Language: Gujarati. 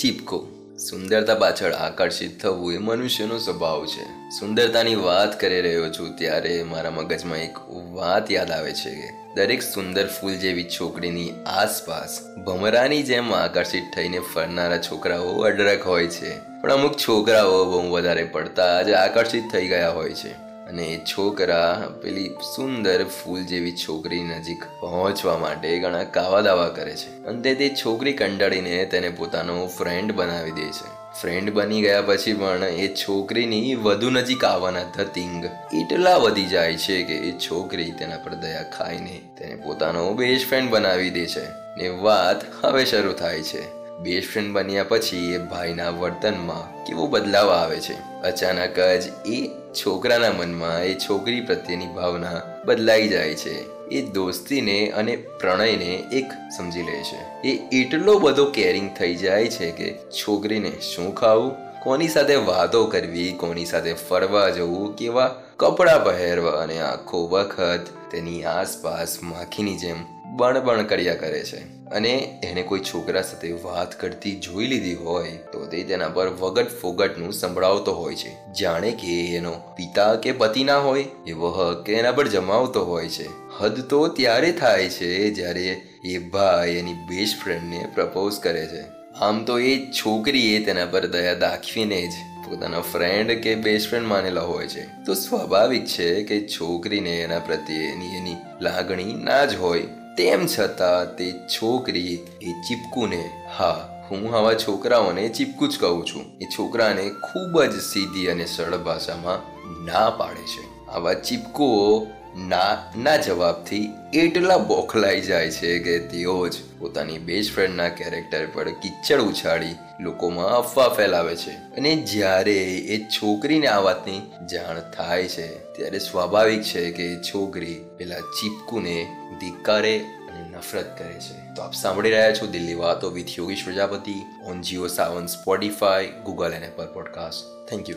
ચીપકો. સુંદરતા પાછળ આકર્ષિત થવું એ મનુષ્યનો સ્વભાવ છે. સુંદરતાની વાત કરી રહ્યો છું ત્યારે મારા મગજમાં એક વાત યાદ આવે છે કે દરેક સુંદર ફૂલ જેવી છોકરીની આસપાસ ભમરાની જેમ આકર્ષિત થઈને ફરનારા છોકરાઓ અડરક હોય છે. પણ અમુક છોકરાઓ બહુ વધારે પડતા જ આકર્ષિત થઈ ગયા હોય છે. અને એ છોકરા, પેલી સુંદર ફૂલ જેવી છોકરી નજીક પહોંચવા માટે ઘણા કાવા દાવા કરે છે. અંતે તે છોકરી કંટાળીને તેને પોતાનો ફ્રેન્ડ બનાવી દે છે. ફ્રેન્ડ બની ગયા પછી પણ એ છોકરીની વધુ નજીક આવવાના ધતિંગ એટલા વધી જાય છે કે એ છોકરી તેના પર દયા ખાઈને તેને પોતાનો બેસ્ટ ફ્રેન્ડ બનાવી દે છે. ને વાત હવે શરૂ થાય છે. બેસ્ટ ફ્રેન્ડ બન્યા પછી એ ભાઈના વર્તનમાં કેવો બદલાવ આવે છે? અચાનક જ એ છોકરાના મનમાં એ છોકરી પ્રત્યેની ભાવના બદલાઈ જાય છે. એ દોસ્તીને અને પ્રણયને એક સમજી લે છે. એ એટલો બધો કેરિંગ થઈ જાય છે કે છોકરીને શું ખાવું, કોની સાથે વાતો કરવી, કોની સાથે ફરવા જવું, કેવા કપડાં પહેરવા અને આખો વખત તેની આસપાસ માખીની જેમ બણબણ કર્યા કરે છે. અને એને કોઈ છોકરા સાથે વાત કરતી જોઈ લીધી હોય તો તે તેના પર વગટ ફોગટનું સંભળાવતો હોય છે. જાણે કે એનો પિતા કે પતિ ના હોય એવો હક એના પર જમાવતો હોય છે. હદ તો ત્યારે થાય છે જ્યારે એ ભાઈ એની બેસ્ટ ફ્રેન્ડને પ્રપોઝ કરે છે. આમ તો એ છોકરીએ તેના પર દયા દાખવીને જ પોતાના ફ્રેન્ડ કે બેસ્ટ ફ્રેન્ડ માનેલા હોય છે. તો સ્વાભાવિક છે કે છોકરીને એના પ્રત્યે એની એની લાગણી ના જ હોય. તેમ છતાં તે છોકરી એ ચીપકુને, હા, હું આવા છોકરાઓને ચીપકુ જ કહું છું. એ છોકરાને ખૂબ જ સીધી અને સરળ ભાષામાં ના પાડે છે. આવા ચીપકુઓ ના ના જવાબથી એટલા બોખલાઈ જાય છે કે તેઓ જ પોતાની બેસ્ટ ફ્રેન્ડના કેરેક્ટર પર કિચડ ઉછાળી લોકોમાં અફવા ફેલાવે છે. અને જ્યારે એ છોકરીને આ વાતની જાણ થાય છે, ત્યારે સ્વાભાવિક છે કે છોકરી પેલા ચીપકુને ધિક્કારે અને નફરત કરે છે. તો આપ સાંભળી રહ્યા છો દિલ્હી વાતો with Yogish Prajapati on Jio Saavn Spotify Google અને એપલ પોડકાસ્ટ થેન્ક યુ